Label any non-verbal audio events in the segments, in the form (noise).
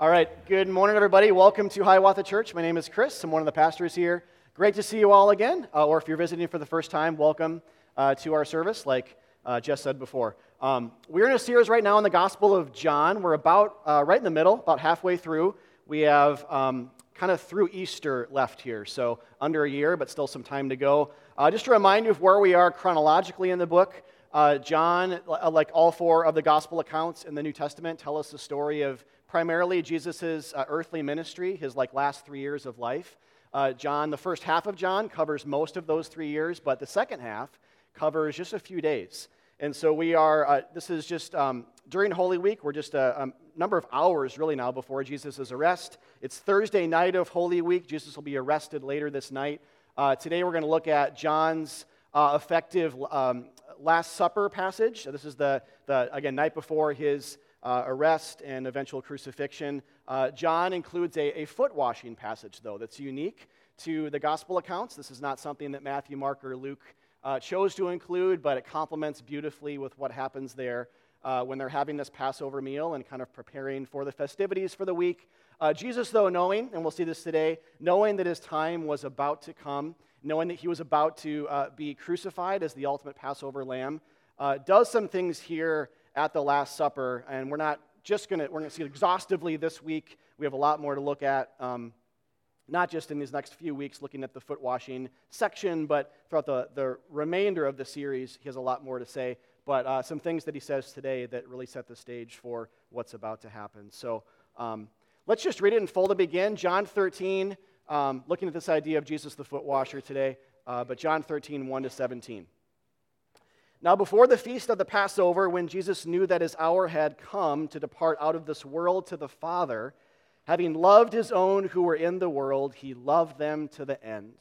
All right, good morning, everybody. Welcome to Hiawatha Church. My name is Chris. I'm one of the pastors here. Great to see you all again. Uh, or if you're visiting for the first time, welcome uh, to our service, like uh, Jess said before. Um, we're in a series right now in the Gospel of John. We're about uh, right in the middle, about halfway through. We have um, kind of through Easter left here, so under a year, but still some time to go. Uh, just to remind you of where we are chronologically in the book, uh, John, like all four of the Gospel accounts in the New Testament, tell us the story of primarily Jesus' uh, earthly ministry, his like last three years of life. Uh, John, the first half of John covers most of those three years, but the second half covers just a few days. And so we are, uh, this is just um, during Holy Week, we're just a, a, number of hours really now before Jesus' arrest. It's Thursday night of Holy Week. Jesus will be arrested later this night. Uh, today we're going to look at John's uh, effective um, Last Supper passage. This is the, the, again, night before his uh, arrest and eventual crucifixion. Uh, John includes a, a, foot washing passage, though, that's unique to the gospel accounts. This is not something that Matthew, Mark, or Luke uh, chose to include, but it complements beautifully with what happens there uh, when they're having this Passover meal and kind of preparing for the festivities for the week. Uh, Jesus, though, knowing, and we'll see this today, knowing that his time was about to come, knowing that he was about to uh, be crucified as the ultimate Passover lamb, does some things here at the Last Supper, and we're not just going to, we're going to see it exhaustively this week. We have a lot more to look at, um, not just in these next few weeks looking at the foot washing section, but throughout the, the remainder of the series, he has a lot more to say. But uh, some things that he says today that really set the stage for what's about to happen. So um, let's just read it in full to begin. John 13, um, looking at this idea of Jesus the foot washer today, uh, but John 13, 1 to 17. Now, before the feast of the Passover, when Jesus knew that his hour had come to depart out of this world to the Father, having loved his own who were in the world, he loved them to the end.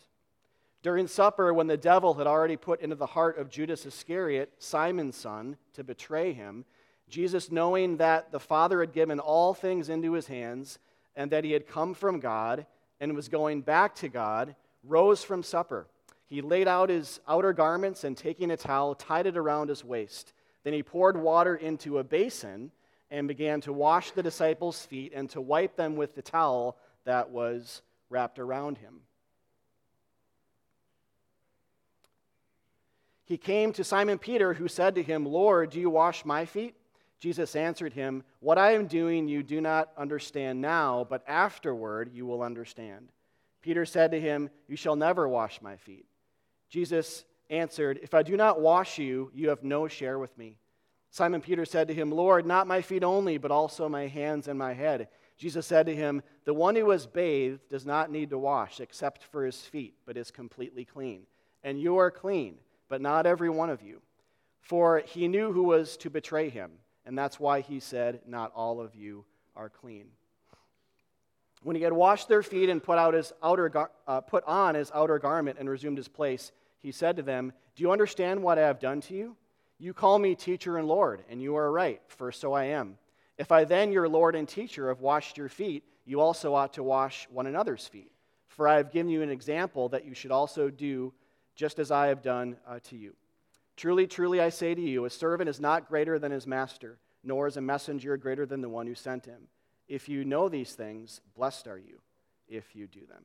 During supper, when the devil had already put into the heart of Judas Iscariot, Simon's son, to betray him, Jesus, knowing that the Father had given all things into his hands, and that he had come from God and was going back to God, rose from supper he laid out his outer garments and taking a towel, tied it around his waist. Then he poured water into a basin and began to wash the disciples' feet and to wipe them with the towel that was wrapped around him. He came to Simon Peter, who said to him, Lord, do you wash my feet? Jesus answered him, What I am doing you do not understand now, but afterward you will understand. Peter said to him, You shall never wash my feet. Jesus answered, If I do not wash you, you have no share with me. Simon Peter said to him, Lord, not my feet only, but also my hands and my head. Jesus said to him, The one who has bathed does not need to wash except for his feet, but is completely clean. And you are clean, but not every one of you. For he knew who was to betray him, and that's why he said, Not all of you are clean. When he had washed their feet and put, out his outer, uh, put on his outer garment and resumed his place, he said to them, Do you understand what I have done to you? You call me teacher and Lord, and you are right, for so I am. If I then, your Lord and teacher, have washed your feet, you also ought to wash one another's feet. For I have given you an example that you should also do just as I have done uh, to you. Truly, truly, I say to you, a servant is not greater than his master, nor is a messenger greater than the one who sent him. If you know these things, blessed are you if you do them.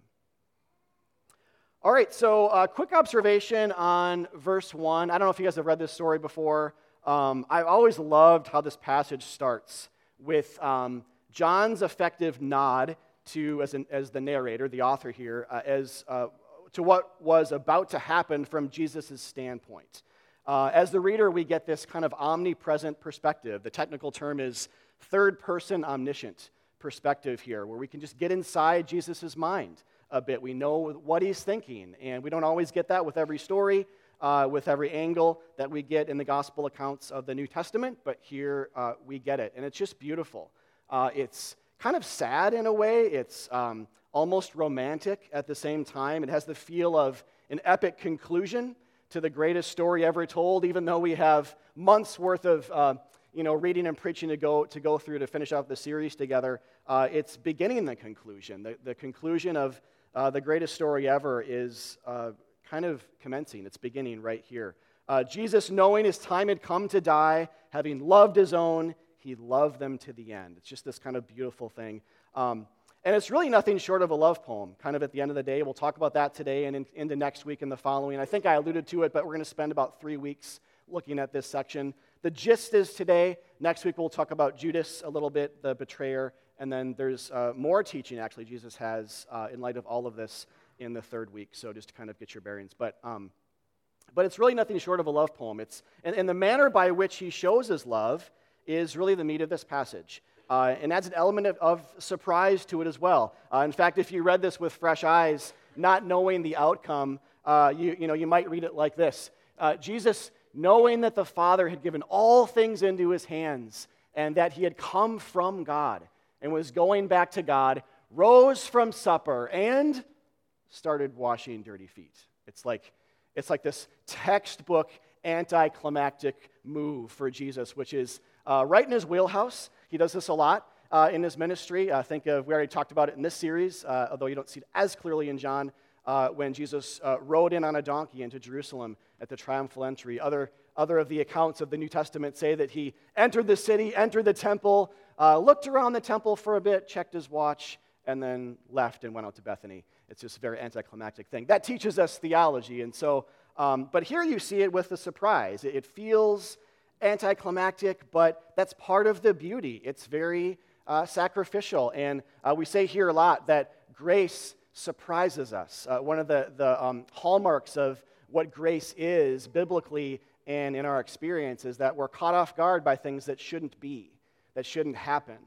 All right, so a uh, quick observation on verse 1. I don't know if you guys have read this story before. Um, I've always loved how this passage starts with um, John's effective nod to, as, an, as the narrator, the author here, uh, as uh, to what was about to happen from Jesus' standpoint. Uh, as the reader, we get this kind of omnipresent perspective. The technical term is third person omniscient perspective here, where we can just get inside Jesus' mind a bit. We know what he's thinking, and we don't always get that with every story, uh, with every angle that we get in the gospel accounts of the New Testament, but here uh, we get it, and it's just beautiful. Uh, it's kind of sad in a way, it's um, almost romantic at the same time. It has the feel of an epic conclusion to the greatest story ever told, even though we have months worth of uh, you know, reading and preaching to go, to go through to finish out the series together, uh, it's beginning the conclusion. The, the conclusion of uh, the greatest story ever is uh, kind of commencing. It's beginning right here. Uh, Jesus, knowing his time had come to die, having loved his own, He loved them to the end. It's just this kind of beautiful thing. Um, and it's really nothing short of a love poem, kind of at the end of the day. We'll talk about that today and in, into next week and the following. I think I alluded to it, but we're going to spend about three weeks looking at this section. The gist is today. Next week, we'll talk about Judas a little bit, the betrayer. And then there's uh, more teaching, actually, Jesus has uh, in light of all of this in the third week. So just to kind of get your bearings. But, um, but it's really nothing short of a love poem. It's, and, and the manner by which he shows his love is really the meat of this passage uh, and adds an element of, of, surprise to it as well. Uh, in fact, if you read this with fresh eyes, not knowing the outcome, uh, you, you, know, you might read it like this uh, Jesus, knowing that the Father had given all things into his hands and that he had come from God and was going back to God, rose from supper and started washing dirty feet. It's like, it's like this textbook anticlimactic move for Jesus, which is uh, right in his wheelhouse. He does this a lot uh, in his ministry. Uh, think of, we already talked about it in this series, uh, although you don't see it as clearly in John, uh, when Jesus uh, rode in on a donkey into Jerusalem at the triumphal entry. Other, other of the accounts of the New Testament say that he entered the city, entered the temple, uh, looked around the temple for a bit, checked his watch, and then left and went out to Bethany. It's just a very anticlimactic thing. That teaches us theology. And so, um, but here you see it with the surprise. It, it feels anticlimactic, but that's part of the beauty. It's very uh, sacrificial. And uh, we say here a lot that grace surprises us. Uh, one of the, the um, hallmarks of what grace is biblically and in our experience is that we're caught off guard by things that shouldn't be, that shouldn't happen.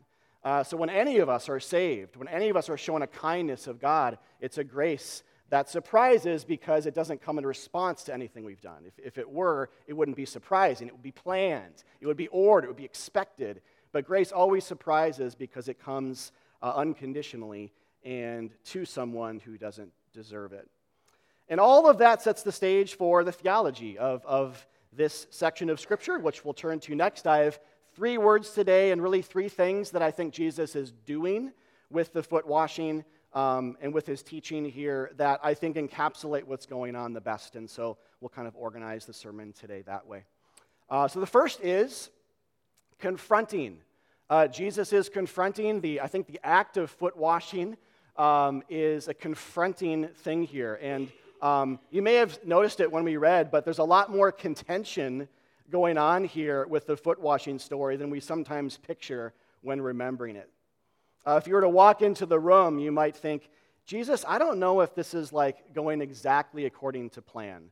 Uh, so when any of us are saved, when any of us are shown a kindness of God, it's a grace that surprises because it doesn't come in response to anything we've done. If, if it were, it wouldn't be surprising. It would be planned, it would be ordered, it would be expected. But grace always surprises because it comes uh, unconditionally and to someone who doesn't deserve it. And all of that sets the stage for the theology of, of this section of Scripture, which we'll turn to next. I have three words today and really three things that I think Jesus is doing with the foot washing um, and with his teaching here that I think encapsulate what's going on the best. And so we'll kind of organize the sermon today that way. Uh, so the first is confronting. Uh, Jesus is confronting the, I think the act of foot washing um, is a confronting thing here. And um, you may have noticed it when we read, but there's a lot more contention going on here with the foot washing story than we sometimes picture when remembering it. Uh, if you were to walk into the room, you might think, Jesus, I don't know if this is like going exactly according to plan.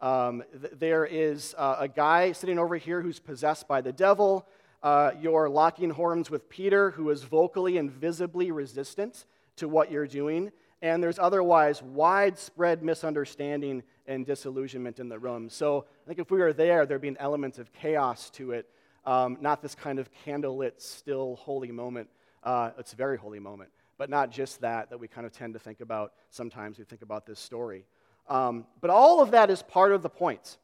Um, th- there is uh, a guy sitting over here who's possessed by the devil. Uh, you're locking horns with Peter, who is vocally and visibly resistant to what you're doing. And there's otherwise widespread misunderstanding and disillusionment in the room. So I think if we were there, there'd be an element of chaos to it, um, not this kind of candlelit, still, holy moment uh, it's a very holy moment. But not just that, that we kind of tend to think about sometimes we think about this story. Um, but all of that is part of the point.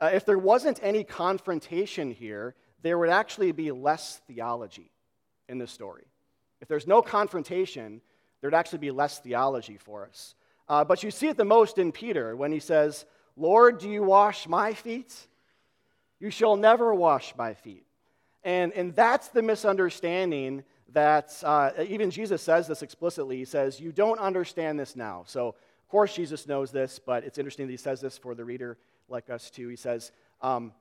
Uh, if there wasn't any confrontation here, there would actually be less theology in this story. If there's no confrontation, there'd actually be less theology for us. Uh, but you see it the most in Peter when he says, Lord, do you wash my feet? You shall never wash my feet. And, and that's the misunderstanding that uh, even Jesus says this explicitly. He says, You don't understand this now. So, of course, Jesus knows this, but it's interesting that he says this for the reader like us too. He says, um,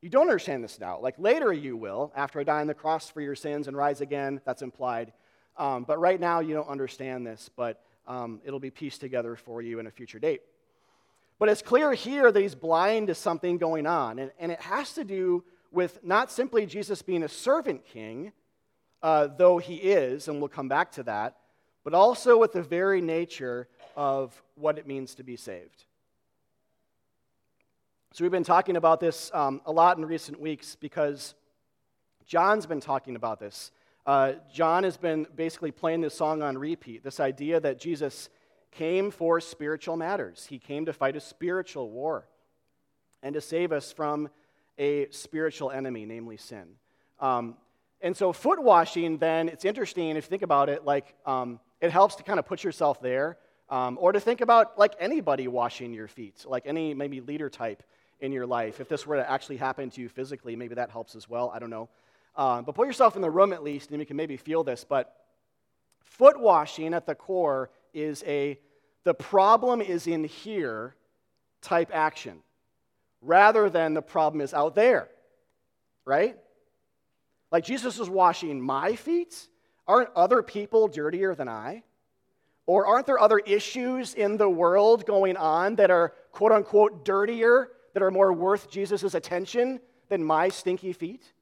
You don't understand this now. Like later you will, after I die on the cross for your sins and rise again. That's implied. Um, but right now you don't understand this, but um, it'll be pieced together for you in a future date. But it's clear here that he's blind to something going on, and, and it has to do with not simply Jesus being a servant king uh, though he is, and we'll come back to that, but also with the very nature of what it means to be saved. So, we've been talking about this um, a lot in recent weeks because John's been talking about this. Uh, John has been basically playing this song on repeat this idea that Jesus came for spiritual matters, he came to fight a spiritual war and to save us from a spiritual enemy, namely sin. Um, and so, foot washing, then, it's interesting if you think about it, like, um, it helps to kind of put yourself there, um, or to think about, like, anybody washing your feet, like any maybe leader type in your life. If this were to actually happen to you physically, maybe that helps as well. I don't know. Um, but put yourself in the room at least, and you can maybe feel this. But foot washing at the core is a the problem is in here type action rather than the problem is out there, right? Like Jesus is washing my feet. Aren't other people dirtier than I? Or aren't there other issues in the world going on that are quote unquote dirtier, that are more worth Jesus' attention than my stinky feet?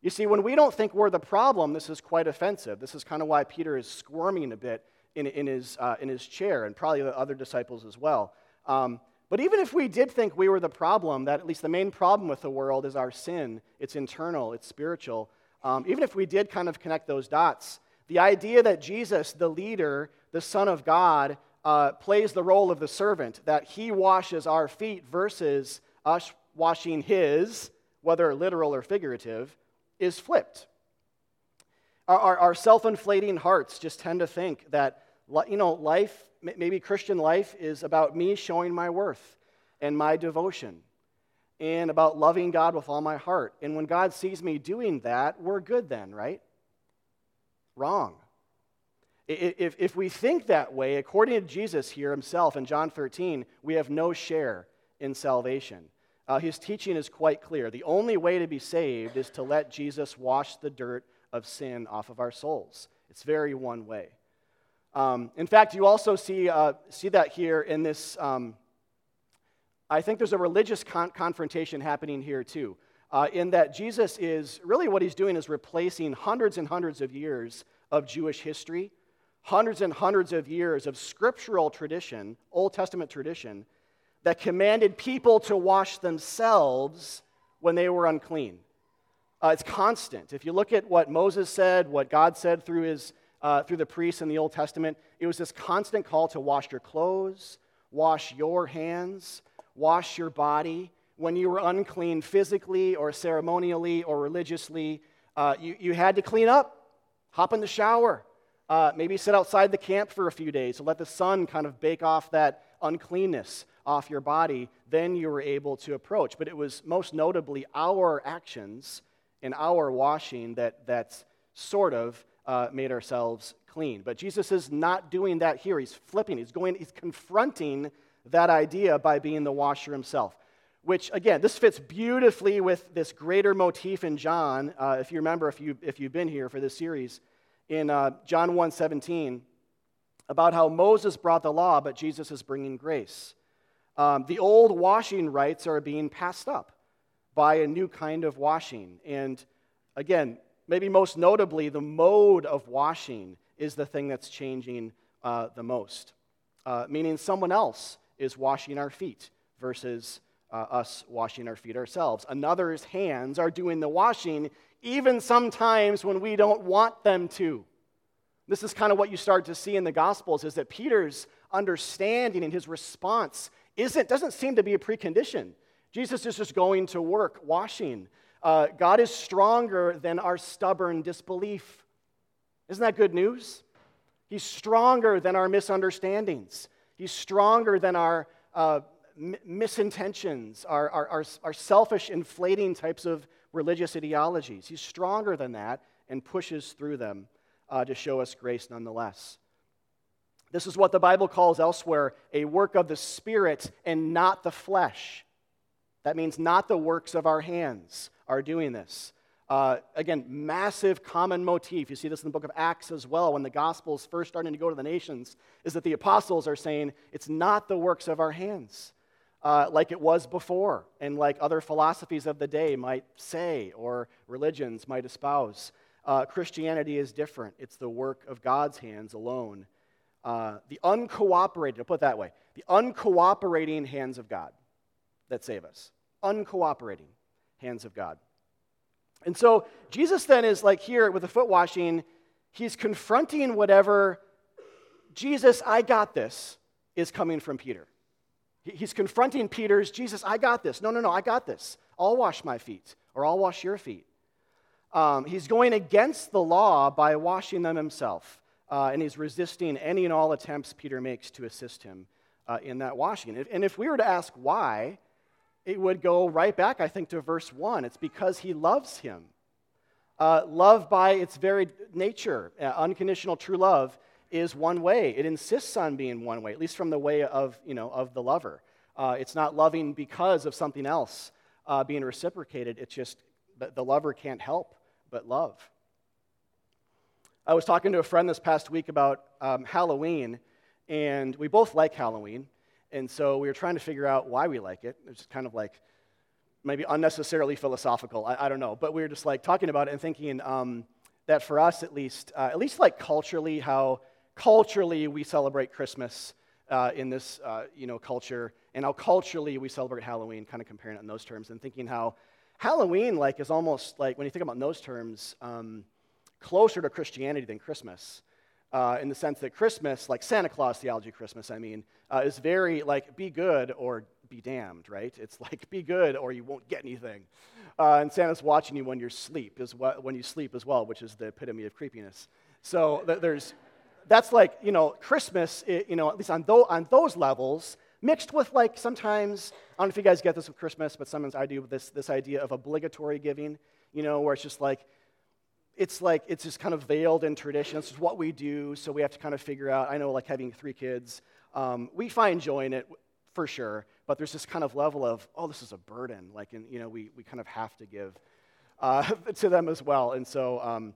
You see, when we don't think we're the problem, this is quite offensive. This is kind of why Peter is squirming a bit in, in, his, uh, in his chair, and probably the other disciples as well. Um, but even if we did think we were the problem, that at least the main problem with the world is our sin, it's internal, it's spiritual, um, even if we did kind of connect those dots, the idea that Jesus, the leader, the Son of God, uh, plays the role of the servant, that he washes our feet versus us washing his, whether literal or figurative, is flipped. Our, our, our self inflating hearts just tend to think that, you know, life maybe Christian life is about me showing my worth and my devotion and about loving God with all my heart. And when God sees me doing that, we're good then, right? Wrong. If, if we think that way, according to Jesus here himself in John 13, we have no share in salvation. Uh, his teaching is quite clear. The only way to be saved is to let Jesus wash the dirt of sin off of our souls. It's very one way. Um, in fact, you also see, uh, see that here in this. Um, I think there's a religious con- confrontation happening here too, uh, in that Jesus is really what he's doing is replacing hundreds and hundreds of years of Jewish history, hundreds and hundreds of years of scriptural tradition, Old Testament tradition, that commanded people to wash themselves when they were unclean. Uh, it's constant. If you look at what Moses said, what God said through his uh, through the priests in the Old Testament, it was this constant call to wash your clothes, wash your hands, wash your body. When you were unclean physically or ceremonially or religiously, uh, you, you had to clean up, hop in the shower, uh, maybe sit outside the camp for a few days to let the sun kind of bake off that uncleanness off your body. Then you were able to approach. But it was most notably our actions and our washing that, that sort of uh, made ourselves clean. But Jesus is not doing that here. He's flipping, he's going, he's confronting that idea by being the washer himself. Which, again, this fits beautifully with this greater motif in John. Uh, if you remember, if, you, if you've been here for this series, in uh, John 1 17, about how Moses brought the law, but Jesus is bringing grace. Um, the old washing rites are being passed up by a new kind of washing. And again, maybe most notably, the mode of washing is the thing that's changing uh, the most, uh, meaning someone else is washing our feet versus uh, us washing our feet ourselves. Another's hands are doing the washing, even sometimes when we don't want them to. This is kind of what you start to see in the Gospels is that Peter's understanding and his response isn't, doesn't seem to be a precondition. Jesus is just going to work washing. Uh, God is stronger than our stubborn disbelief. Isn't that good news? He's stronger than our misunderstandings. He's stronger than our uh, m- misintentions, our, our, our, our selfish, inflating types of religious ideologies. He's stronger than that and pushes through them uh, to show us grace nonetheless. This is what the Bible calls elsewhere a work of the Spirit and not the flesh. That means not the works of our hands are doing this. Uh, again, massive common motif. You see this in the book of Acts as well, when the gospel is first starting to go to the nations, is that the apostles are saying it's not the works of our hands, uh, like it was before, and like other philosophies of the day might say, or religions might espouse. Uh, Christianity is different. It's the work of God's hands alone. Uh, the uncooperating, I'll put it that way, the uncooperating hands of God that save us. Uncooperating hands of God. And so Jesus then is like here with the foot washing, he's confronting whatever Jesus, I got this, is coming from Peter. He's confronting Peter's, Jesus, I got this. No, no, no, I got this. I'll wash my feet, or I'll wash your feet. Um, he's going against the law by washing them himself, uh, and he's resisting any and all attempts Peter makes to assist him uh, in that washing. And if we were to ask why, it would go right back, I think, to verse 1. It's because he loves him. Uh, love, by its very nature, uh, unconditional true love, is one way. It insists on being one way, at least from the way of, you know, of the lover. Uh, it's not loving because of something else uh, being reciprocated. It's just the, the lover can't help but love. I was talking to a friend this past week about um, Halloween, and we both like Halloween. And so we were trying to figure out why we like it. It's kind of like maybe unnecessarily philosophical. I, I, don't know. But we were just like talking about it and thinking um, that for us, at least, uh, at least like culturally, how culturally we celebrate Christmas uh, in this uh, you know culture, and how culturally we celebrate Halloween. Kind of comparing it in those terms, and thinking how Halloween like is almost like when you think about those terms. Um, closer to Christianity than Christmas. Uh, in the sense that Christmas, like Santa Claus theology Christmas, I mean, uh, is very like be good or be damned, right? It's like be good or you won't get anything. Uh, and Santa's watching you when you sleep, is what, when you sleep as well, which is the epitome of creepiness. So th- there's, that's like, you know, Christmas, it, you know, at least on, th- on those levels, mixed with like sometimes, I don't know if you guys get this with Christmas, but sometimes I do this, this idea of obligatory giving, you know, where it's just like, it's like it's just kind of veiled in tradition. This is what we do, so we have to kind of figure out. I know, like having three kids, um, we find joy in it for sure, but there's this kind of level of, oh, this is a burden. Like, and, you know, we, we kind of have to give uh, (laughs) to them as well. And so, um,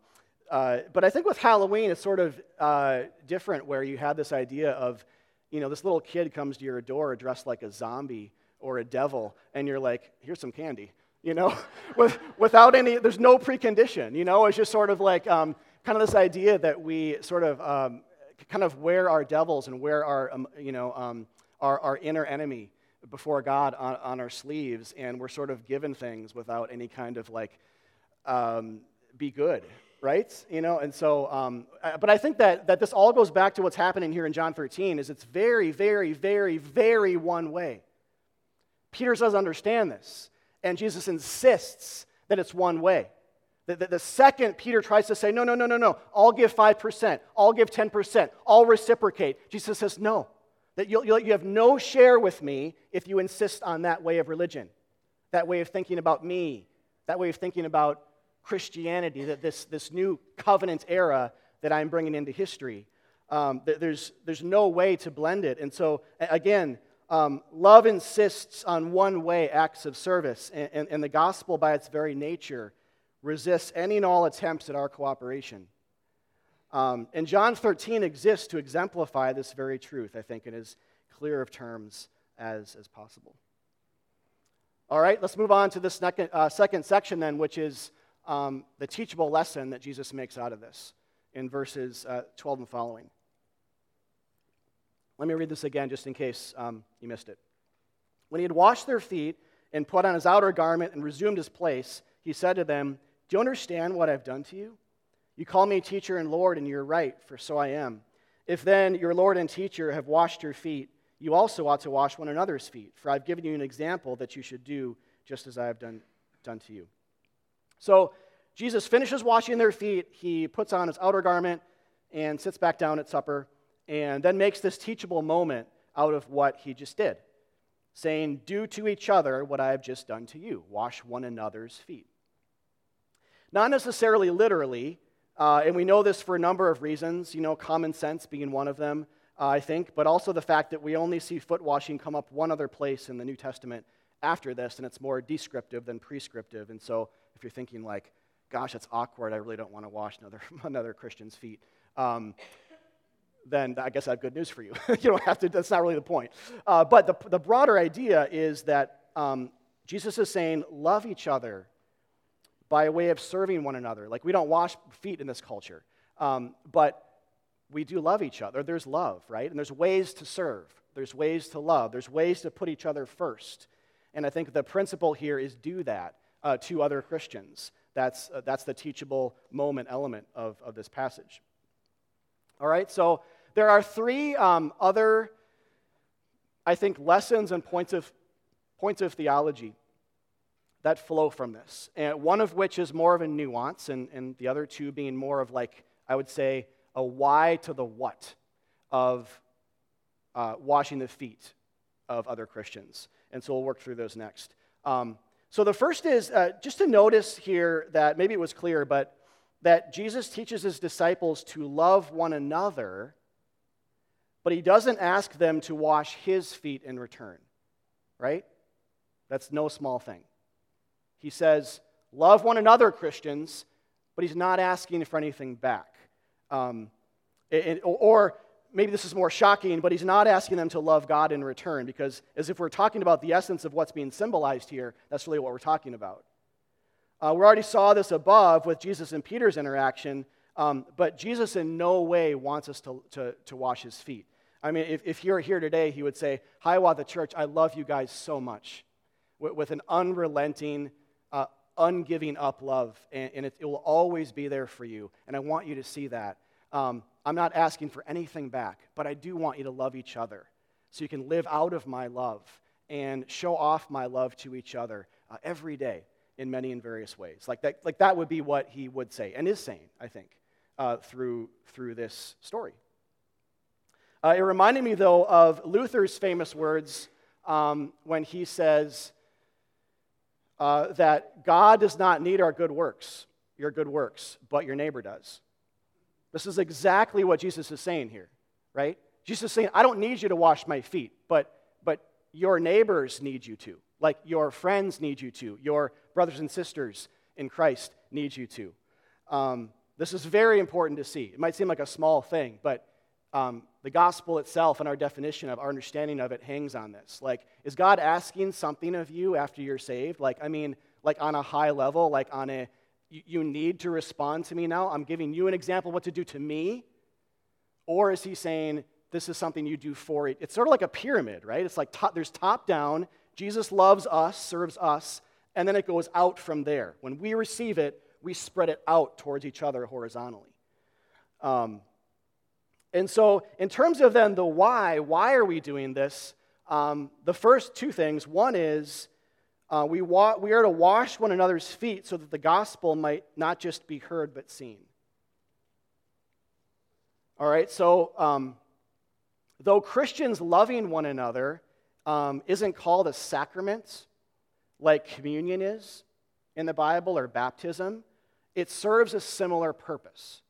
uh, but I think with Halloween, it's sort of uh, different where you have this idea of, you know, this little kid comes to your door dressed like a zombie or a devil, and you're like, here's some candy you know, (laughs) With, without any, there's no precondition, you know, it's just sort of like um, kind of this idea that we sort of um, kind of wear our devils and wear our, um, you know, um, our, our inner enemy before God on, on, our sleeves, and we're sort of given things without any kind of like, um, be good, right? You know, and so, um, but I think that, that this all goes back to what's happening here in John 13, is it's very, very, very, very one way. Peter doesn't understand this. And Jesus insists that it's one way. The, the, the, second Peter tries to say, no, no, no, no, no, I'll give 5%, I'll give 10%, I'll reciprocate, Jesus says, no, that you'll, you'll, you have no share with me if you insist on that way of religion, that way of thinking about me, that way of thinking about Christianity, that this, this new covenant era that I'm bringing into history. Um, there's, there's no way to blend it. And so, again, um, love insists on one way acts of service, and, and, and the gospel, by its very nature, resists any and all attempts at our cooperation. Um, and John 13 exists to exemplify this very truth, I think, in as clear of terms as, as possible. All right, let's move on to the second, uh, second section then, which is um, the teachable lesson that Jesus makes out of this in verses uh, 12 and following. Let me read this again just in case um, you missed it. When he had washed their feet and put on his outer garment and resumed his place, he said to them, Do you understand what I've done to you? You call me teacher and Lord, and you're right, for so I am. If then your Lord and teacher have washed your feet, you also ought to wash one another's feet, for I've given you an example that you should do just as I have done, done to you. So Jesus finishes washing their feet. He puts on his outer garment and sits back down at supper and then makes this teachable moment out of what he just did, saying, Do to each other what I have just done to you. Wash one another's feet. Not necessarily literally, uh, and we know this for a number of reasons, you know, common sense being one of them, uh, I think, but also the fact that we only see foot washing come up one other place in the New Testament after this, and it's more descriptive than prescriptive. And so if you're thinking, like, gosh, that's awkward, I really don't want to wash another, (laughs) another Christian's feet. Um, then I guess I have good news for you. (laughs) you don't have to, that's not really the point. Uh, but the, the broader idea is that um, Jesus is saying, love each other by way of serving one another. Like, we don't wash feet in this culture, um, but we do love each other. There's love, right? And there's ways to serve, there's ways to love, there's ways to put each other first. And I think the principle here is do that uh, to other Christians. That's, uh, that's the teachable moment element of, of this passage. All right, so there are three um, other, I think, lessons and points of, points of theology that flow from this. And one of which is more of a nuance, and, and the other two being more of like, I would say, a why to the what of uh, washing the feet of other Christians. And so we'll work through those next. Um, So the first is uh, just to notice here that maybe it was clear, but that Jesus teaches his disciples to love one another, but he doesn't ask them to wash his feet in return, right? That's no small thing. He says, Love one another, Christians, but he's not asking for anything back. Um, it, or maybe this is more shocking, but he's not asking them to love God in return, because as if we're talking about the essence of what's being symbolized here, that's really what we're talking about. Uh, we already saw this above with Jesus and Peter's interaction, um, but Jesus in no way wants us to, to, to wash his feet. I mean, if, if you're here today, he would say, Hiawatha Church, I love you guys so much, with, with an unrelenting, uh, ungiving up love, and, and it, it, will always be there for you. And I want you to see that. Um, I'm not asking for anything back, but I do want you to love each other so you can live out of my love and show off my love to each other uh, every day in many and various ways. Like that, like that would be what he would say and is saying, I think, uh, through, through this story. Uh, it reminded me, though, of Luther's famous words um, when he says uh, that God does not need our good works, your good works, but your neighbor does. This is exactly what Jesus is saying here, right? Jesus is saying, I don't need you to wash my feet, but, but your neighbors need you to. Like your friends need you to. Your brothers and sisters in Christ need you to. Um, this is very important to see. It might seem like a small thing, but um, the gospel itself and our definition of our understanding of it hangs on this. Like, is God asking something of you after you're saved? Like, I mean, like on a high level, like on a you need to respond to me now. I'm giving you an example what to do to me. Or is he saying, this is something you do for it? It's sort of like a pyramid, right? It's like top, there's top down. Jesus loves us, serves us, and then it goes out from there. When we receive it, we spread it out towards each other horizontally. Um, and so, in terms of then the why, why are we doing this? Um, the first two things one is uh, we, wa- we are to wash one another's feet so that the gospel might not just be heard but seen. All right, so um, though Christians loving one another um, isn't called a sacrament like communion is in the Bible or baptism, it serves a similar purpose.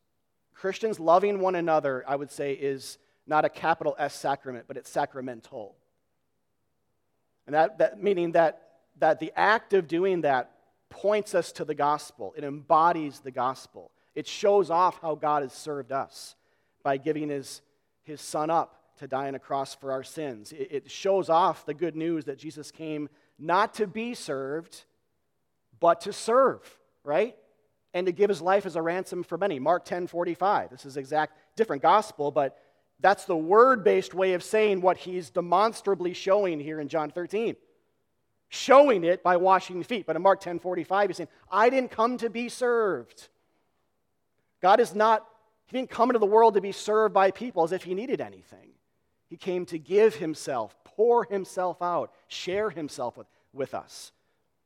Christians loving one another, I would say, is not a capital S sacrament, but it's sacramental. And that, that meaning that that the act of doing that points us to the gospel, it embodies the gospel. It shows off how God has served us by giving his, his son up to die on a cross for our sins. It, it shows off the good news that Jesus came not to be served, but to serve, right? And to give his life as a ransom for many. Mark 10 45. This is exact different gospel, but that's the word based way of saying what he's demonstrably showing here in John 13 showing it by washing feet. But in Mark 10 45, he's saying, I didn't come to be served. God is not, he didn't come into the world to be served by people as if he needed anything. He came to give himself, pour himself out, share himself with, with us.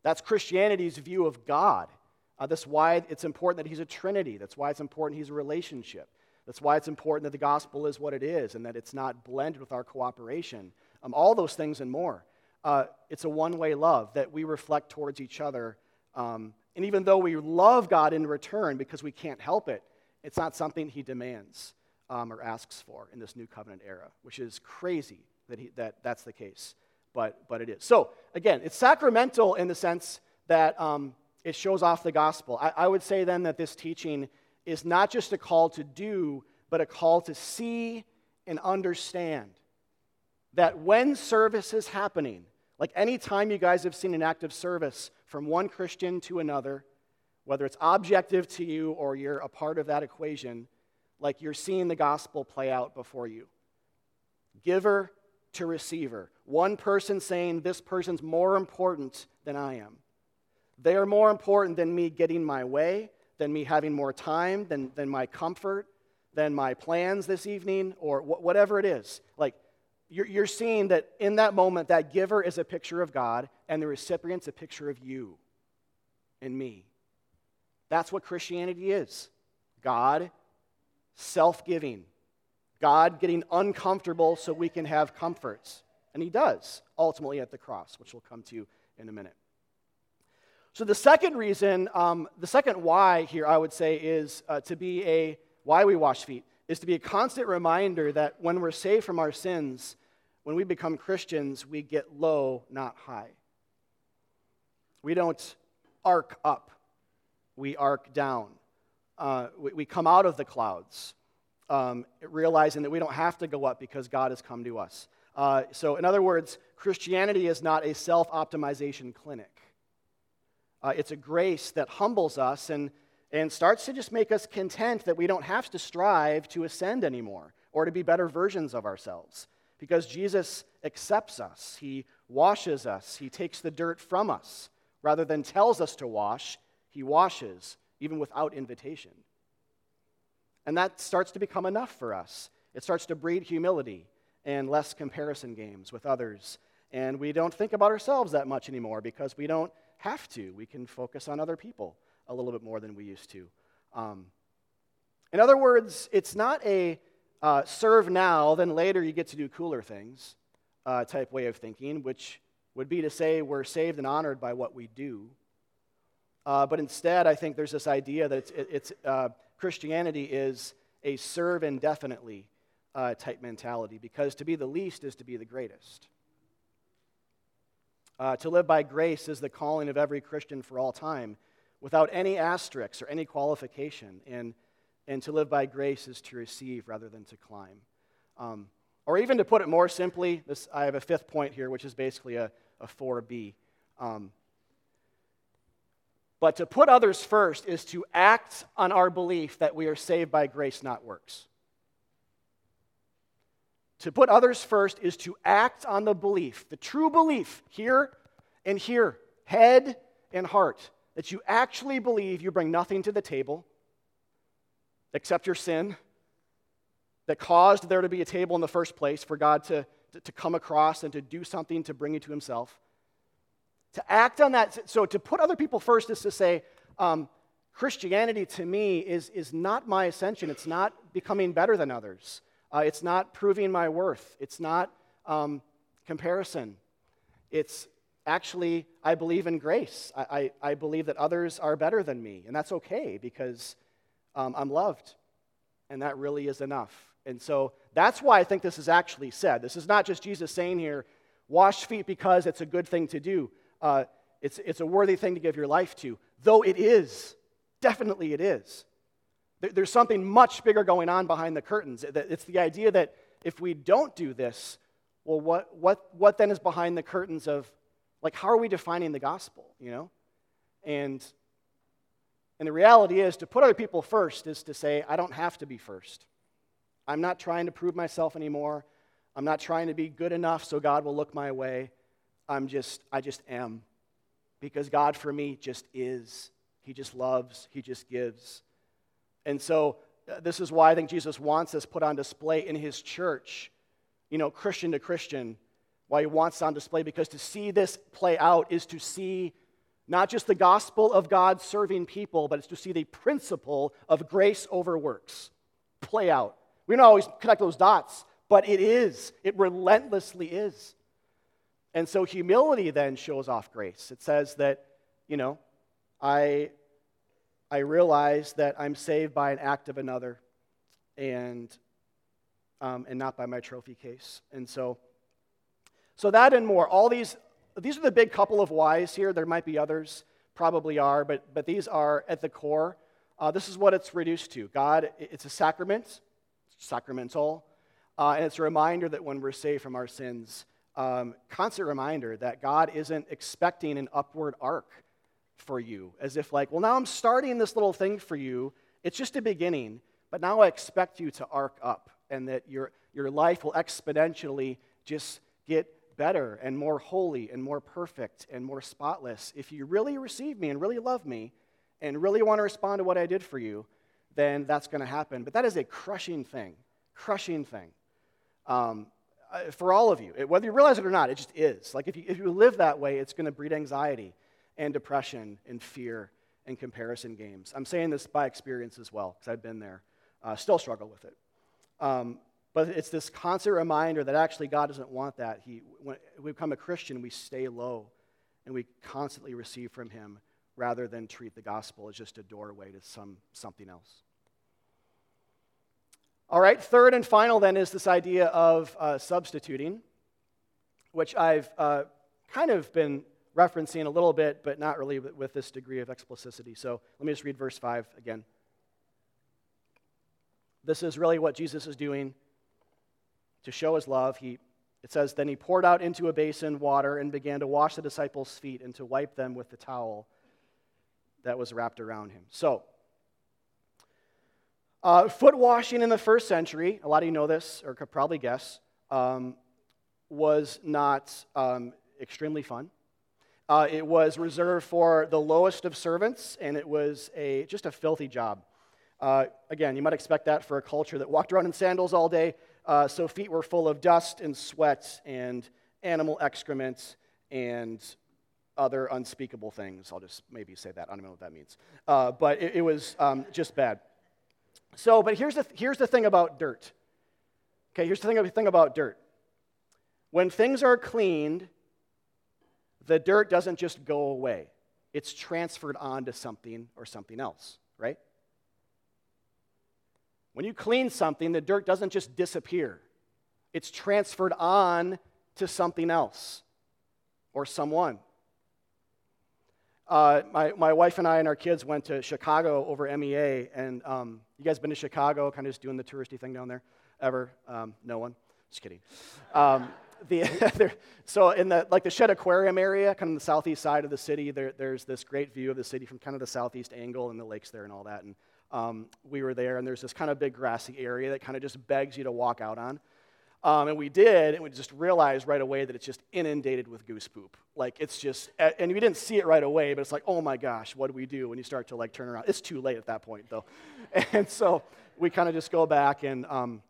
That's Christianity's view of God. Uh, that's why it's important that he's a trinity. That's why it's important he's a relationship. That's why it's important that the gospel is what it is and that it's not blended with our cooperation. Um, all those things and more uh, it's a one way love that we reflect towards each other. Um, and even though we love God in return because we can't help it, it's not something He demands um, or asks for in this new covenant era, which is crazy that, he, that that's the case. But, but it is. So, again, it's sacramental in the sense that um, it shows off the gospel. I, I would say then that this teaching is not just a call to do, but a call to see and understand that when service is happening, like any time you guys have seen an act of service from one Christian to another, whether it's objective to you or you're a part of that equation, like you're seeing the gospel play out before you. Giver to receiver. One person saying, This person's more important than I am. They are more important than me getting my way, than me having more time, than, than my comfort, than my plans this evening, or wh- whatever it is. Like, you're, you're seeing that in that moment, that giver is a picture of God and the recipient's a picture of you and me. That's what Christianity is God self giving, God getting uncomfortable so we can have comforts. And He does, ultimately at the cross, which we'll come to in a minute. So, the second reason, um, the second why here, I would say, is uh, to be a, why we wash feet, is to be a constant reminder that when we're saved from our sins, when we become Christians, we get low, not high. We don't arc up, we arc down. Uh, we, we, come out of the clouds, um, realizing that we don't have to go up because God has come to us. Uh, so, in other words, Christianity is not a self optimization clinic. Uh, it's a grace that humbles us and, and starts to just make us content that we don't have to strive to ascend anymore or to be better versions of ourselves because Jesus accepts us. He washes us, He takes the dirt from us. Rather than tells us to wash, He washes, even without invitation. And that starts to become enough for us. It starts to breed humility and less comparison games with others. And we don't think about ourselves that much anymore because we don't have to. We can focus on other people a little bit more than we used to. Um, in other words, it's not a uh, serve now, then later you get to do cooler things uh, type way of thinking, which would be to say we're saved and honored by what we do. Uh, but instead, I think there's this idea that it's, it's uh, Christianity is a serve indefinitely uh, type mentality because to be the least is to be the greatest. Uh, to live by grace is the calling of every Christian for all time without any asterisks or any qualification. And and to live by grace is to receive rather than to climb. Um, or even to put it more simply, this, I have a fifth point here, which is basically a, a 4b. Um, but to put others first is to act on our belief that we are saved by grace, not works. To put others first is to act on the belief, the true belief, here and here, head and heart, that you actually believe you bring nothing to the table except your sin that caused there to be a table in the first place for God to, to, to, come across and to do something to bring you to Himself. To act on that, so to put other people first is to say, um, Christianity to me is, is not my ascension. It's not becoming better than others. Uh, it's not proving my worth. It's not um, comparison. It's actually, I believe in grace. I, I, I, believe that others are better than me, and that's okay because um, I'm loved. And that really is enough. And so that's why I think this is actually said. This is not just Jesus saying here, wash feet because it's a good thing to do. Uh, it's, it's a worthy thing to give your life to, though it is. Definitely it is. There's something much bigger going on behind the curtains. It's the idea that if we don't do this, well, what, what, what then is behind the curtains of, like, how are we defining the gospel, you know? And and the reality is, to put other people first is to say, I don't have to be first. I'm not trying to prove myself anymore. I'm not trying to be good enough so God will look my way. I'm just, I just am. Because God for me just is. He just loves, He just gives. And so, uh, this is why I think Jesus wants us put on display in His church, you know, Christian to Christian. Why He wants on display, because to see this play out is to see not just the gospel of God serving people, but it's to see the principle of grace over works play out. We don't always connect those dots, but it is. It relentlessly is. And so humility then shows off grace. It says that, you know, I, I realize that I'm saved by an act of another and, um, and not by my trophy case. And so, so that and more, all these these are the big couple of whys here. There might be others, probably are, but, but these are at the core. Uh, this is what it's reduced to God, it's a sacrament, sacramental, uh, and it's a reminder that when we're saved from our sins, um, constant reminder that God isn't expecting an upward arc for you, as if, like, well, now I'm starting this little thing for you. It's just a beginning, but now I expect you to arc up and that your, your life will exponentially just get better and more holy and more perfect and more spotless. If you really receive me and really love me and really want to respond to what I did for you, then that's going to happen. But that is a crushing thing, crushing thing um, uh, for all of you. Whether you realize it or not, it just is. Like if you, if you live that way, it's going to breed anxiety and depression and fear and comparison games. I'm saying this by experience as well, because I've been there. Uh, still struggle with it. Um, but it's this constant reminder that actually God doesn't want that. He, when we become a Christian, we stay low and we constantly receive from Him rather than treat the gospel as just a doorway to some, something else. All right, third and final then is this idea of uh, substituting, which I've uh, kind of been referencing a little bit, but not really with this degree of explicitity. So let me just read verse 5 again. This is really what Jesus is doing to show his love. He, it says, Then he poured out into a basin water and began to wash the disciples' feet and to wipe them with the towel that was wrapped around him. So, uh, foot washing in the first century, a lot of you know this or could probably guess, um, was not um, extremely fun. Uh, it was reserved for the lowest of servants, and it was a, just a filthy job. Uh, again, you might expect that for a culture that walked around in sandals all day, uh, so feet were full of dust and sweat and animal excrement and other unspeakable things. I'll just maybe say that. I don't know what that means. Uh, but it, it was um, just bad. So, but here's the, th- here's the thing about dirt. Okay, here's the thing, the thing about dirt. When things are cleaned, the dirt doesn't just go away, it's transferred onto something or something else, right? When you clean something, the dirt doesn't just disappear, it's transferred on to something else or someone. Uh, my, my wife and I and our kids went to Chicago over MEA, and um, you guys been to Chicago, kind of just doing the touristy thing down there? Ever? Um, no one? Just kidding. Um, the, (laughs) so in the like the Shedd Aquarium area, kind of the southeast side of the city, there, there's this great view of the city from kind of the southeast angle and the lakes there and all that. And um, we were there, and there's this kind of big grassy area that kind of just begs you to walk out on. Um, and we did, and we just realized right away that it's just inundated with goose poop. Like it's just, and we didn't see it right away, but it's like, oh my gosh, what do we do when you start to like turn around? It's too late at that point, though. (laughs) And so we kind of just go back and um,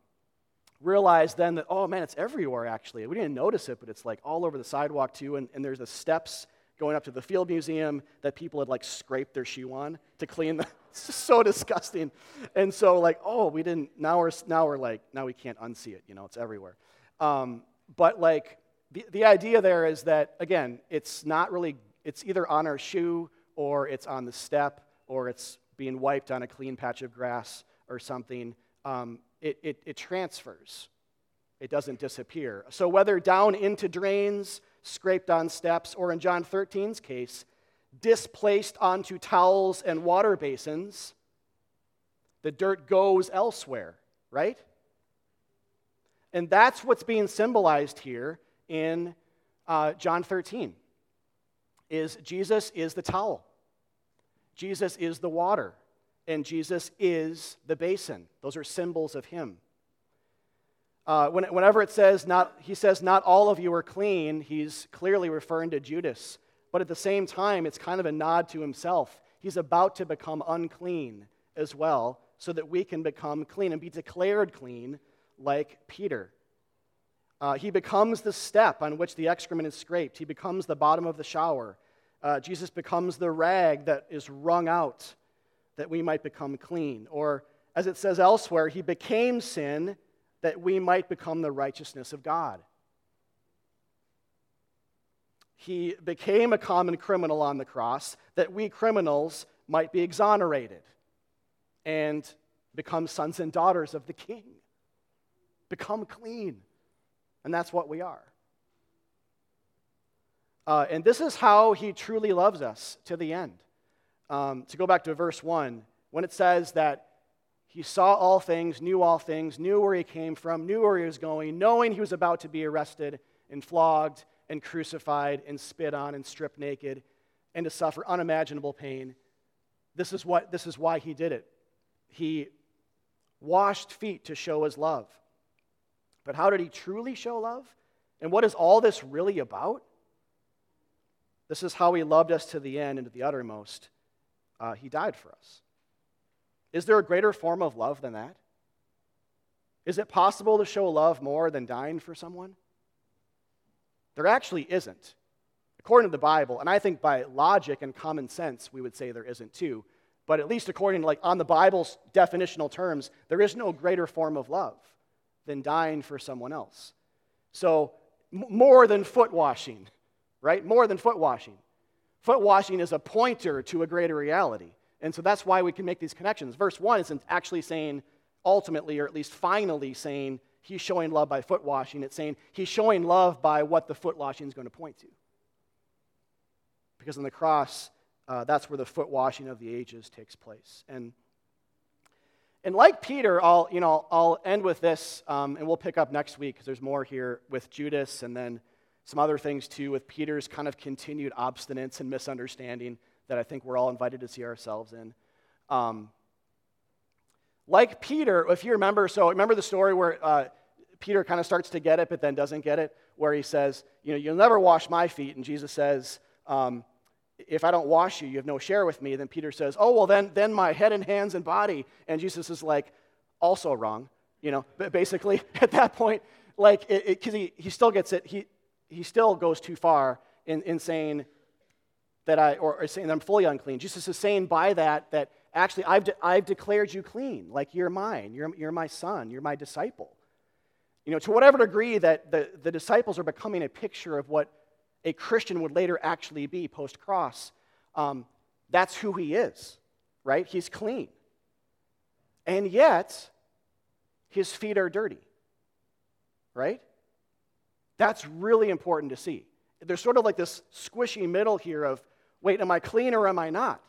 realized then that, oh man, it's everywhere actually. We didn't notice it, but it's like all over the sidewalk too. And, and there's the steps going up to the field museum that people had like scraped their shoe on to clean the. (laughs) It's just so disgusting. And so, like, oh, we didn't, now we're, now we're like, now we can't unsee it, you know, it's everywhere. Um, but like, the, the idea there is that, again, it's not really, it's either on our shoe or it's on the step or it's being wiped on a clean patch of grass or something. Um, it, it, it transfers, it doesn't disappear. So, whether down into drains, scraped on steps, or in John 13's case, displaced onto towels and water basins, the dirt goes elsewhere, right? And that's what's being symbolized here in uh, John 13 is Jesus is the towel. Jesus is the water and Jesus is the basin. Those are symbols of him. Uh, when, whenever it says not, he says not all of you are clean, he's clearly referring to Judas. But at the same time, it's kind of a nod to himself. He's about to become unclean as well, so that we can become clean and be declared clean like Peter. Uh, he becomes the step on which the excrement is scraped. He becomes the bottom of the shower. Uh, Jesus becomes the rag that is wrung out that we might become clean. Or, as it says elsewhere, he became sin that we might become the righteousness of God. He became a common criminal on the cross that we criminals might be exonerated and become sons and daughters of the King. Become clean. And that's what we are. Uh, and this is how he truly loves us to the end um, to go back to verse 1, when it says that he saw all things, knew all things, knew where he came from, knew where he was going, knowing he was about to be arrested and flogged and crucified and spit on and stripped naked and to suffer unimaginable pain. This is, what, this is why he did it. He washed feet to show his love. But how did he truly show love? And what is all this really about? This is how he loved us to the end and to the uttermost uh, he died for us. Is there a greater form of love than that? Is it possible to show love more than dying for someone? There actually isn't. According to the Bible, and I think by logic and common sense, we would say there isn't too. But at least according to, like, on the Bible's definitional terms, there is no greater form of love than dying for someone else. So, more than foot washing, right? More than foot washing. Foot washing is a pointer to a greater reality. And so that's why we can make these connections. Verse 1 isn't actually saying, ultimately, or at least finally saying, he's showing love by foot washing. It's saying he's showing love by what the foot washing is going to point to. Because on the cross, uh, that's where the foot washing of the ages takes place. And, and like Peter, I'll, you know, I'll end with this, um, and we'll pick up next week because there's more here with Judas and then some other things too with Peter's kind of continued obstinance and misunderstanding that I think we're all invited to see ourselves in. Um, like Peter, if you remember, so remember the story where uh, Peter kind of starts to get it, but then doesn't get it, where he says, You know, you'll never wash my feet. And Jesus says, um, If I don't wash you, you have no share with me. Then Peter says, Oh, well, then, then my head and hands and body. And Jesus is like, Also wrong. You know, but basically, (laughs) at that point, like, because he, he still gets it, he, he still goes too far in, in saying that I, or, or saying that I'm fully unclean. Jesus is saying by that, that actually I've, de- I've declared you clean, like you're mine, you're, you're my son, you're my disciple. You know, to whatever degree that the, the disciples are becoming a picture of what a Christian would later actually be post cross, um, that's who he is, right? He's clean. And yet, his feet are dirty, right? That's really important to see. There's sort of like this squishy middle here of, wait, am I clean or am I not?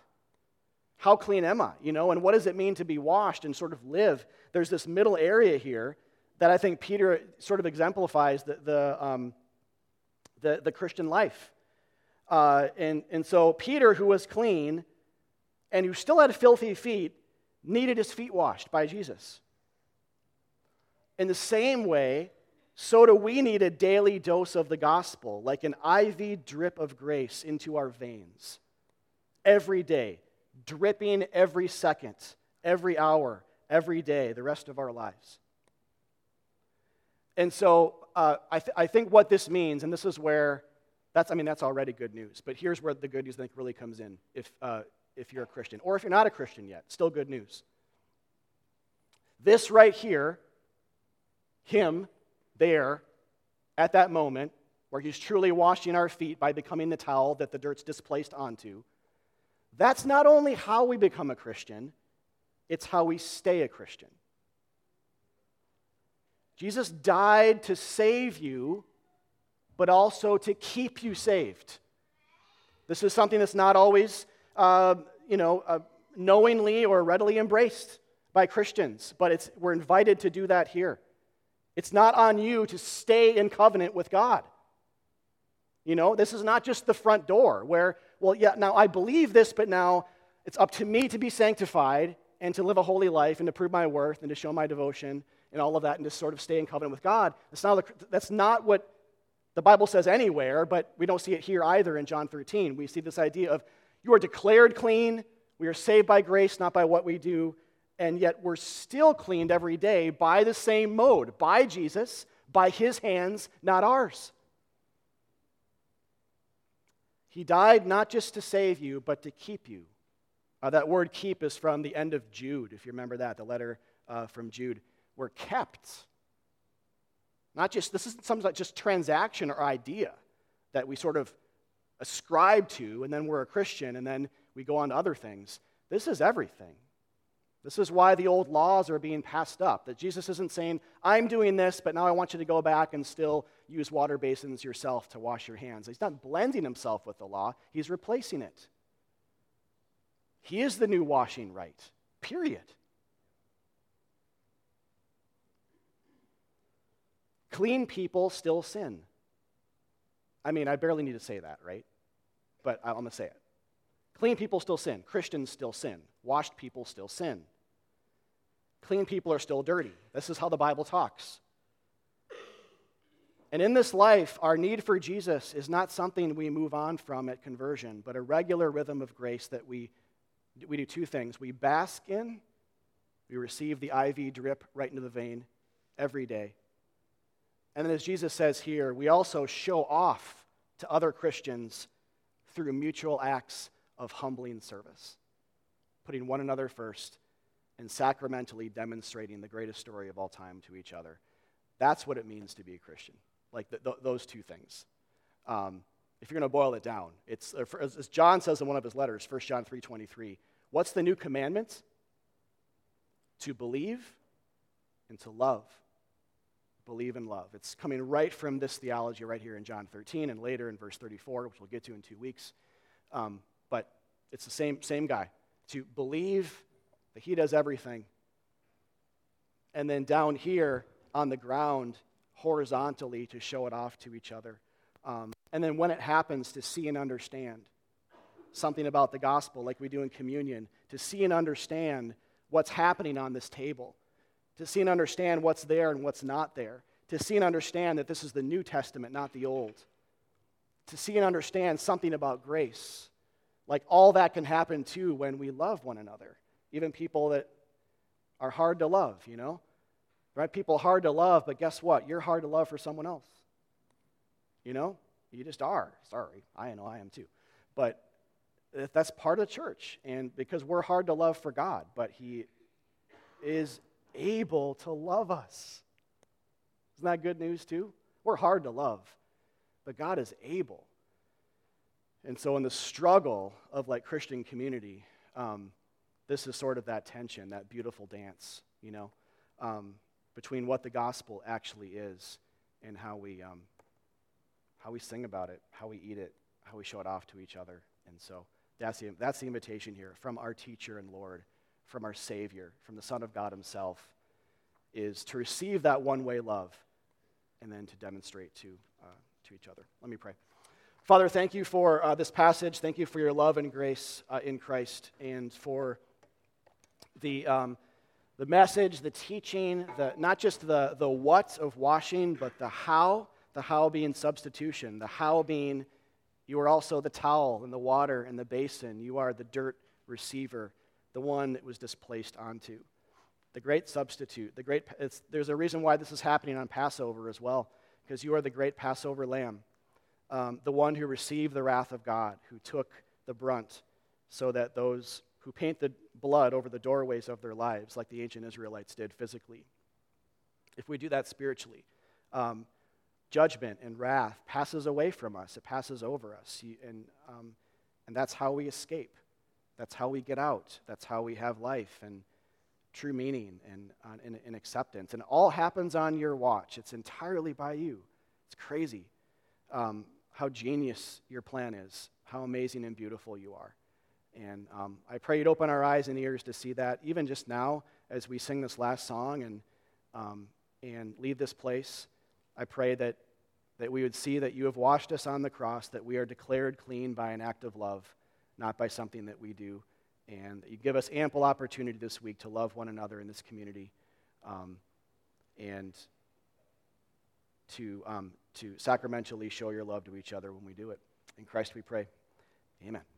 How clean am I? You know, and what does it mean to be washed and sort of live? There's this middle area here that I think Peter sort of exemplifies the, the, um, the, the Christian life. Uh, and, and so Peter, who was clean and who still had filthy feet, needed his feet washed by Jesus. In the same way, so do we need a daily dose of the gospel, like an IV drip of grace into our veins every day dripping every second, every hour, every day, the rest of our lives. And so uh, I, th- I think what this means, and this is where that's, I mean, that's already good news, but here's where the good news I think really comes in if, uh, if you're a Christian, or if you're not a Christian yet, still good news. This right here, him there at that moment, where he's truly washing our feet by becoming the towel that the dirt's displaced onto that's not only how we become a Christian, it's how we stay a Christian. Jesus died to save you, but also to keep you saved. This is something that's not always, uh, you know, uh, knowingly or readily embraced by Christians, but it's, we're invited to do that here. It's not on you to stay in covenant with God. You know, this is not just the front door where well, yeah, now I believe this, but now it's up to me to be sanctified and to live a holy life and to prove my worth and to show my devotion and all of that and to sort of stay in covenant with God. That's not, that's not what the Bible says anywhere, but we don't see it here either in John 13. We see this idea of you are declared clean, we are saved by grace, not by what we do, and yet we're still cleaned every day by the same mode, by Jesus, by his hands, not ours. He died not just to save you, but to keep you. Uh, that word keep is from the end of Jude, if you remember that, the letter uh, from Jude. We're kept. Not just, this isn't some like just transaction or idea that we sort of ascribe to, and then we're a Christian, and then we go on to other things. This is everything. This is why the old laws are being passed up. That Jesus isn't saying, I'm doing this, but now I want you to go back and still use water basins yourself to wash your hands. He's not blending himself with the law, he's replacing it. He is the new washing right, period. Clean people still sin. I mean, I barely need to say that, right? But I'm going to say it. Clean people still sin. Christians still sin. Washed people still sin. Clean people are still dirty. This is how the Bible talks. And in this life, our need for Jesus is not something we move on from at conversion, but a regular rhythm of grace that we, we do two things. We bask in, we receive the IV drip right into the vein every day. And then, as Jesus says here, we also show off to other Christians through mutual acts of humbling service, putting one another first and sacramentally demonstrating the greatest story of all time to each other. That's what it means to be a Christian, like the, those two things. Um, if you're going to boil it down. It's, uh, as John says in one of his letters, 1 John 3.23, what's the new commandment? To believe and to love. Believe and love. It's coming right from this theology right here in John 13 and later in verse 34, which we'll get to in two weeks. Um, but it's the same, same guy. To believe that he does everything. And then down here on the ground, horizontally, to show it off to each other. Um, and then when it happens, to see and understand something about the gospel, like we do in communion, to see and understand what's happening on this table, to see and understand what's there and what's not there, to see and understand that this is the New Testament, not the Old, to see and understand something about grace. Like all that can happen too when we love one another, even people that are hard to love, you know? Right? People hard to love, but guess what? You're hard to love for someone else. You know? You just are. Sorry. I know I am too. But that's part of the church. And because we're hard to love for God, but He is able to love us. Isn't that good news too? We're hard to love, but God is able. And so, in the struggle of like Christian community, um, this is sort of that tension, that beautiful dance, you know, um, between what the gospel actually is and how we, um, how we sing about it, how we eat it, how we show it off to each other. And so, that's the, that's the invitation here from our teacher and Lord, from our Savior, from the Son of God Himself, is to receive that one way love and then to demonstrate to, uh, to each other. Let me pray. Father, thank you for uh, this passage. Thank you for your love and grace uh, in Christ and for the, um, the message, the teaching, the, not just the, the what of washing, but the how, the how being substitution, the how being you are also the towel and the water and the basin. You are the dirt receiver, the one that was displaced onto. The great substitute. The great, there's a reason why this is happening on Passover as well, because you are the great Passover lamb, um, the one who received the wrath of God, who took the brunt, so that those who paint the blood over the doorways of their lives, like the ancient Israelites did physically, if we do that spiritually, um, judgment and wrath passes away from us, it passes over us. And, um, and that's how we escape. That's how we get out. That's how we have life and true meaning and, uh, and, and acceptance. And it all happens on your watch. It's entirely by you. It's crazy um, how genius your plan is, how amazing and beautiful you are. And um, I pray you'd open our eyes and ears to see that, even just now as we sing this last song and, um, and leave this place. I pray that, that we would see that you have washed us on the cross, that we are declared clean by an act of love, not by something that we do. And that you give us ample opportunity this week to love one another in this community um, and to, um, to sacramentally show your love to each other when we do it. In Christ we pray. Amen.